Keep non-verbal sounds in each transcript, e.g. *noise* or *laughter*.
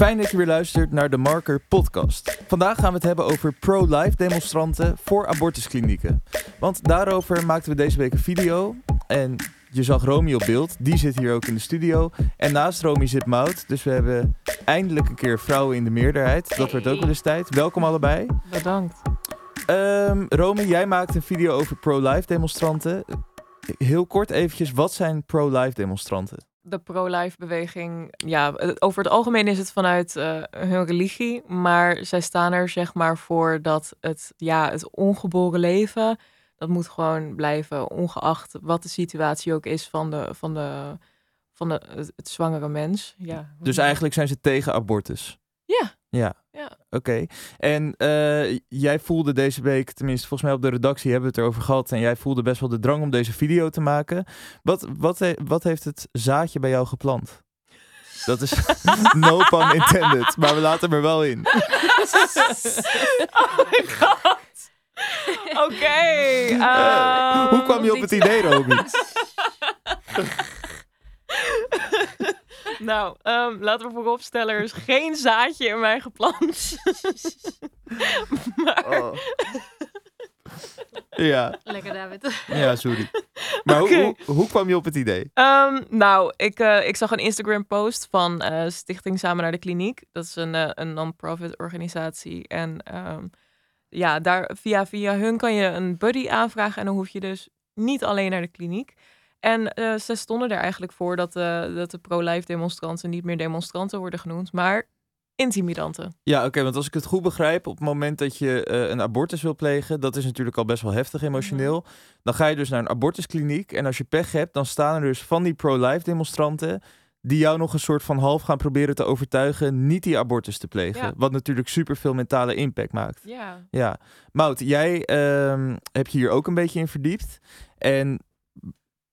Fijn dat je weer luistert naar de Marker podcast. Vandaag gaan we het hebben over pro-life demonstranten voor abortusklinieken. Want daarover maakten we deze week een video. En je zag Romy op beeld, die zit hier ook in de studio. En naast Romy zit Mout, dus we hebben eindelijk een keer vrouwen in de meerderheid. Dat werd ook wel eens tijd. Welkom allebei. Bedankt. Um, Romy, jij maakt een video over pro-life demonstranten. Heel kort eventjes, wat zijn pro-life demonstranten? De pro-life beweging, ja, over het algemeen is het vanuit uh, hun religie, maar zij staan er zeg maar voor dat het, ja, het ongeboren leven, dat moet gewoon blijven, ongeacht wat de situatie ook is van de, van de, van de, het, zwangere mens. Ja. Dus eigenlijk zijn ze tegen abortus? Ja. Ja. ja. Oké. En uh, jij voelde deze week, tenminste volgens mij op de redactie hebben we het erover gehad. En jij voelde best wel de drang om deze video te maken. Wat, wat, he, wat heeft het zaadje bij jou geplant? Dat is *laughs* no pun intended, maar we laten hem er wel in. *laughs* oh my god. Oké. Okay, uh, uh, hoe kwam je op het idee, Romy? *laughs* Nou, um, laten we vooropstellen, er is *laughs* geen zaadje in mij geplant. *laughs* maar... Oh. Ja. Lekker, David. Ja, sorry. Maar okay. hoe, hoe, hoe, kwam je op het idee? Um, nou, ik, uh, ik zag een Instagram-post van uh, Stichting Samen naar de Kliniek. Dat is een, uh, een non-profit organisatie. En um, ja, daar, via, via hun kan je een buddy aanvragen. En dan hoef je dus niet alleen naar de kliniek. En uh, ze stonden er eigenlijk voor dat, uh, dat de pro-life demonstranten niet meer demonstranten worden genoemd, maar intimidanten. Ja, oké, okay, want als ik het goed begrijp, op het moment dat je uh, een abortus wil plegen, dat is natuurlijk al best wel heftig emotioneel. Mm -hmm. Dan ga je dus naar een abortuskliniek en als je pech hebt, dan staan er dus van die pro-life demonstranten die jou nog een soort van half gaan proberen te overtuigen niet die abortus te plegen. Ja. Wat natuurlijk super veel mentale impact maakt. Ja. Ja. Mout, jij uh, heb je hier ook een beetje in verdiept. En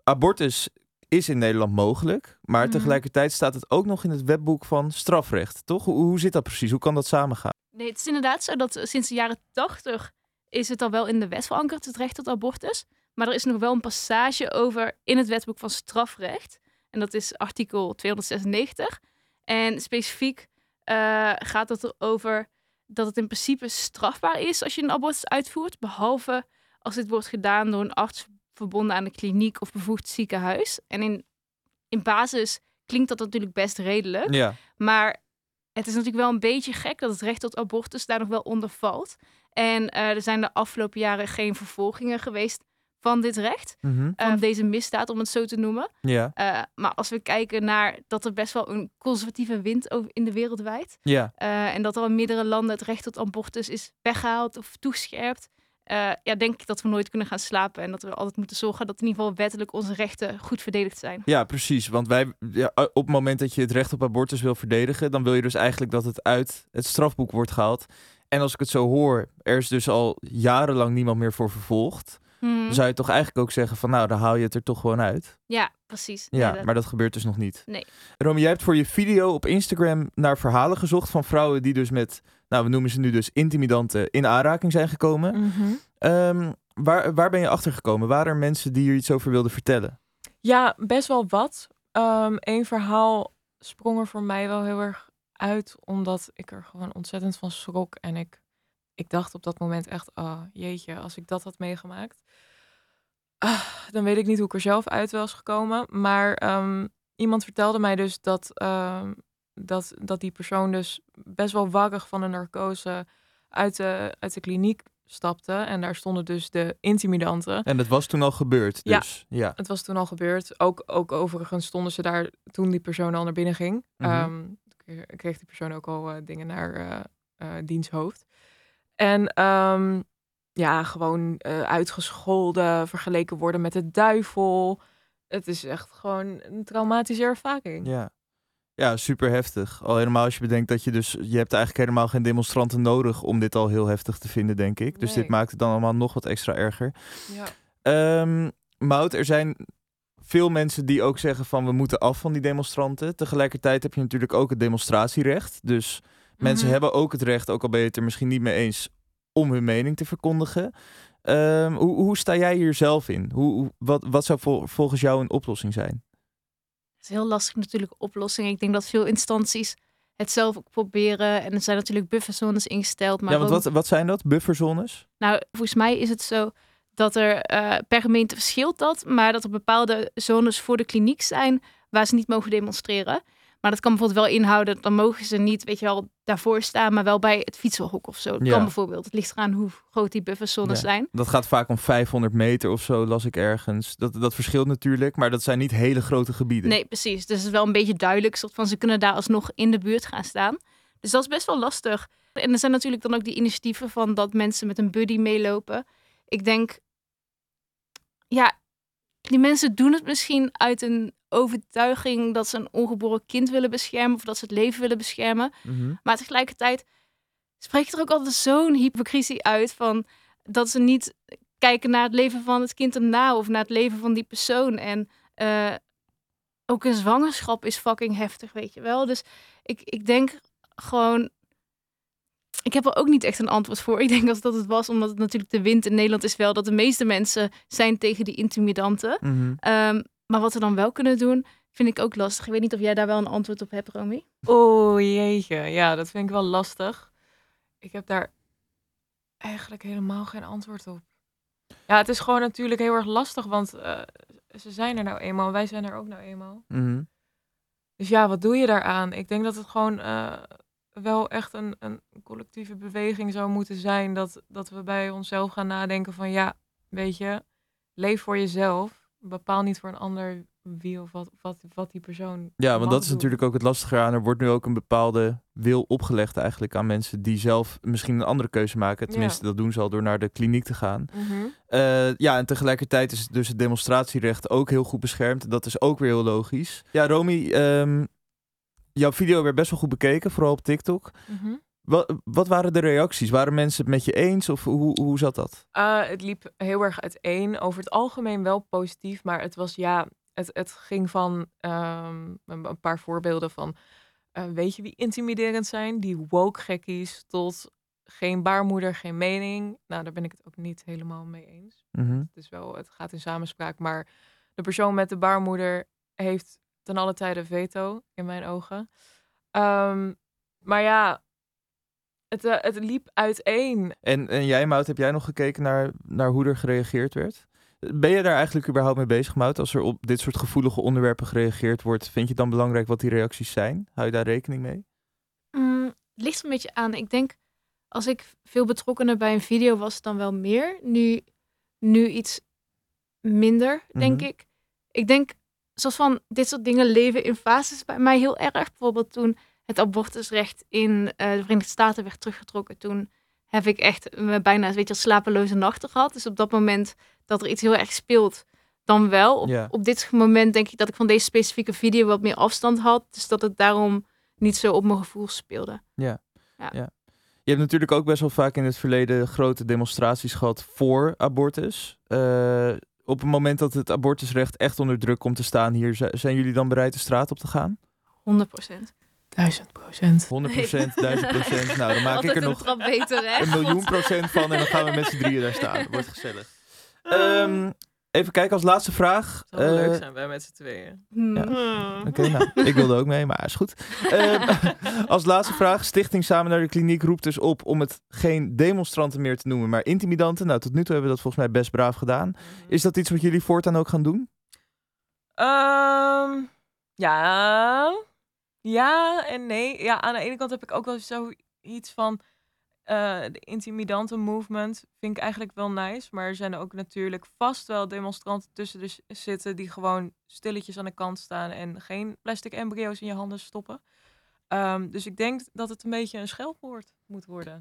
abortus is in Nederland mogelijk, maar Mhm. tegelijkertijd staat het ook nog in het wetboek van strafrecht, toch? Hoe, hoe zit dat precies? Hoe kan dat samengaan? Nee, het is inderdaad zo dat eh, sinds de jaren 80 is het al wel in de wet verankerd, het recht tot abortus. Maar er is nog wel een passage over in het wetboek van strafrecht. En dat is artikel 296. En specifiek eh, gaat het erover dat het in principe strafbaar is als je een abortus uitvoert. Behalve als dit wordt gedaan door een arts verbonden aan de kliniek of bevoegd ziekenhuis. En in, in basis klinkt dat natuurlijk best redelijk. Ja. Maar het is natuurlijk wel een beetje gek dat het recht tot abortus daar nog wel onder valt. En uh, er zijn de afgelopen jaren geen vervolgingen geweest van dit recht. Mm -hmm. Uh, deze misdaad, om het zo te noemen. Ja. Uh, maar als we kijken naar dat er best wel een conservatieve wind over in de wereld waait. Ja. en dat al in meerdere landen het recht tot abortus is weggehaald of toegescherpt. Uh, ja, denk ik dat we nooit kunnen gaan slapen. En dat we altijd moeten zorgen dat in ieder geval wettelijk onze rechten goed verdedigd zijn. Ja, precies. Want wij, ja, op het moment dat je het recht op abortus wil verdedigen, dan wil je dus eigenlijk dat het uit het strafboek wordt gehaald. En als ik het zo hoor, er is dus al jarenlang niemand meer voor vervolgd. Hmm. Dan zou je toch eigenlijk ook zeggen van nou, dan haal je het er toch gewoon uit. Ja, precies. Ja, dat... maar dat gebeurt dus nog niet. Nee. Romy, jij hebt voor je video op Instagram naar verhalen gezocht van vrouwen die dus met, nou we noemen ze nu dus intimidanten, in aanraking zijn gekomen. Mm -hmm. um, waar, waar ben je achter gekomen? Waren er mensen die hier iets over wilden vertellen? Ja, best wel wat. Um, Eén verhaal sprong er voor mij wel heel erg uit, omdat ik er gewoon ontzettend van schrok. En ik, ik dacht op dat moment echt, oh jeetje, als ik dat had meegemaakt, ah, dan weet ik niet hoe ik er zelf uit was gekomen. Maar um, iemand vertelde mij dus dat, um, dat, dat die persoon dus best wel warrig van een narcose uit de, uit de kliniek stapte. En daar stonden dus de intimidanten. En dat was toen al gebeurd, dus? Ja, ja. het was toen al gebeurd. Ook, ook overigens stonden ze daar toen die persoon al naar binnen ging. Mhm. Um, kreeg die persoon ook al uh, dingen naar uh, uh, diensthoofd. En um, ja, gewoon uitgescholden, vergeleken worden met de duivel. Het is echt gewoon een traumatische ervaring. Ja. Ja, super heftig. Al helemaal als je bedenkt dat je dus... Je hebt eigenlijk helemaal geen demonstranten nodig om dit al heel heftig te vinden, denk ik. Dus Nee. dit maakt het dan allemaal nog wat extra erger. Ja. Um, Mout, er zijn veel mensen die ook zeggen van we moeten af van die demonstranten. Tegelijkertijd heb je natuurlijk ook het demonstratierecht. Dus mensen Mhm. hebben ook het recht, ook al ben je het er misschien niet mee eens, om hun mening te verkondigen. Um, hoe, hoe sta jij hier zelf in? Hoe, hoe, wat, wat zou vol, volgens jou een oplossing zijn? Is heel lastig natuurlijk oplossing. Ik denk dat veel instanties het zelf ook proberen. En er zijn natuurlijk bufferzones ingesteld. Maar ja, want ook- wat, wat zijn dat? Bufferzones? Nou, volgens mij is het zo dat er eh, per gemeente verschilt dat, maar dat er bepaalde zones voor de kliniek zijn waar ze niet mogen demonstreren. Maar dat kan bijvoorbeeld wel inhouden, dan mogen ze niet, weet je wel, daarvoor staan, maar wel bij het fietsenhok of zo. Dat Ja. kan bijvoorbeeld. Het ligt eraan hoe groot die bufferzones Ja. zijn. Dat gaat vaak om 500 meter of zo, las ik ergens. Dat, dat verschilt natuurlijk, maar dat zijn niet hele grote gebieden. Nee, precies. Dus het is wel een beetje duidelijk, soort van ze kunnen daar alsnog in de buurt gaan staan. Dus dat is best wel lastig. En er zijn natuurlijk dan ook die initiatieven van dat mensen met een buddy meelopen. Ik denk, ja, die mensen doen het misschien uit een overtuiging dat ze een ongeboren kind willen beschermen of dat ze het leven willen beschermen. Mhm. Maar tegelijkertijd spreekt er ook altijd zo'n hypocrisie uit van dat ze niet kijken naar het leven van het kind erna of naar het leven van die persoon. En eh, ook een zwangerschap is fucking heftig, weet je wel. Dus ik, ik denk gewoon. Ik heb er ook niet echt een antwoord voor. *laughs* Ik denk dat dat het was, omdat het natuurlijk de wind in Nederland is wel dat de meeste mensen zijn tegen die intimidanten. Ehm, maar wat we dan wel kunnen doen, vind ik ook lastig. Ik weet niet of jij daar wel een antwoord op hebt, Romy. Oh jeetje, ja, dat vind ik wel lastig. Ik heb daar eigenlijk helemaal geen antwoord op. Ja, het is gewoon natuurlijk heel erg lastig, want eh, ze zijn er nou eenmaal, wij zijn er ook nou eenmaal. Mhm. Dus ja, wat doe je daaraan? Ik denk dat het gewoon eh, wel echt een, een collectieve beweging zou moeten zijn. Dat, dat we bij onszelf gaan nadenken van ja, weet je, leef voor jezelf. Bepaal niet voor een ander wie of wat, wat, wat die persoon. Ja, want dat is doen. natuurlijk ook het lastige aan. Er wordt nu ook een bepaalde wil opgelegd eigenlijk aan mensen die zelf misschien een andere keuze maken. Ja. Tenminste, dat doen ze al door naar de kliniek te gaan. Eh, ja, en tegelijkertijd is dus het demonstratierecht ook heel goed beschermd. Dat is ook weer heel logisch. Ja, Romy, ehm, jouw video werd best wel goed bekeken, vooral op TikTok. Mhm. Wat, wat waren de reacties? Waren mensen het met je eens of hoe, hoe zat dat? Uh, het liep heel erg uiteen. Over het algemeen wel positief, maar het was ja, het, het ging van ehm, een, een paar voorbeelden van, eh, weet je wie intimiderend zijn? Die woke gekkies tot geen baarmoeder, geen mening. Nou, daar ben ik het ook niet helemaal mee eens. Mhm. Het is wel, het gaat in samenspraak, maar de persoon met de baarmoeder heeft ten alle tijde veto in mijn ogen. Ehm, maar ja, het, eh, het liep uiteen. En, en jij, Mout, heb jij nog gekeken naar, naar hoe er gereageerd werd? Ben je daar eigenlijk überhaupt mee bezig, Mout? Als er op dit soort gevoelige onderwerpen gereageerd wordt, vind je dan belangrijk wat die reacties zijn? Hou je daar rekening mee? Mm, het ligt er een beetje aan. Ik denk, als ik veel betrokkener bij een video was, dan wel meer. Nu, nu iets minder, denk Mhm. ik. Ik denk, zoals van, dit soort dingen leven in fases bij mij heel erg. Bijvoorbeeld toen het abortusrecht in eh, de Verenigde Staten werd teruggetrokken. Toen heb ik echt bijna weet je, slapeloze nachten gehad. Dus op dat moment dat er iets heel erg speelt, dan wel. Op, Ja. op dit moment denk ik dat ik van deze specifieke video wat meer afstand had. Dus dat het daarom niet zo op mijn gevoel speelde. Je hebt natuurlijk ook best wel vaak in het verleden grote demonstraties gehad voor abortus. Eh, op het moment dat het abortusrecht echt onder druk komt te staan hier, zi- zijn jullie dan bereid de straat op te gaan? 100 procent. Duizend procent. 100%, 1000%. Nou, dan maak ik er een nog trap beter, hè? een miljoen procent van en dan gaan we met z'n drieën daar staan. Dat *laughs* wordt gezellig. Ehm, even kijken als laatste vraag. Het zou wel Eh, leuk zijn, wij met z'n tweeën. Hmm. Ja. Oké, nou, ik wilde ook mee, maar is goed. Ehm, *laughs* als laatste vraag. Stichting Samen naar de Kliniek roept dus op om het geen demonstranten meer te noemen, maar intimidanten. Nou, tot nu toe hebben we dat volgens mij best braaf gedaan. Is dat iets wat jullie voortaan ook gaan doen? Ehm, ja. Ja en nee. Ja, aan de ene kant heb ik ook wel zoiets van... eh, de intimidante movement vind ik eigenlijk wel nice. Maar er zijn ook natuurlijk vast wel demonstranten tussen de z- zitten... die gewoon stilletjes aan de kant staan... en geen plastic embryo's in je handen stoppen. Ehm, dus ik denk dat het een beetje een scheldwoord moet worden.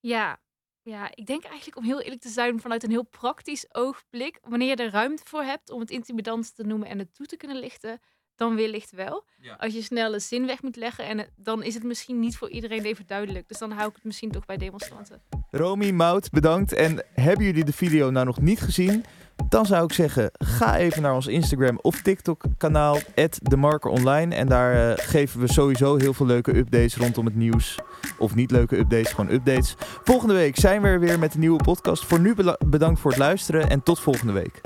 Ja. ja, ik denk eigenlijk om heel eerlijk te zijn vanuit een heel praktisch oogblik. Wanneer je er ruimte voor hebt om het intimidant te noemen en het toe te kunnen lichten, dan wellicht wel. Ja. Als je snel een zin weg moet leggen, en dan is het misschien niet voor iedereen even duidelijk. Dus dan hou ik het misschien toch bij demonstranten. Romy, Mout, bedankt. En hebben jullie de video nou nog niet gezien? Dan zou ik zeggen, ga even naar ons Instagram of TikTok kanaal, @themarkeronline En daar eh, geven we sowieso heel veel leuke updates rondom het nieuws. Of niet leuke updates, gewoon updates. Volgende week zijn we er weer met een nieuwe podcast. Voor nu bedankt voor het luisteren en tot volgende week.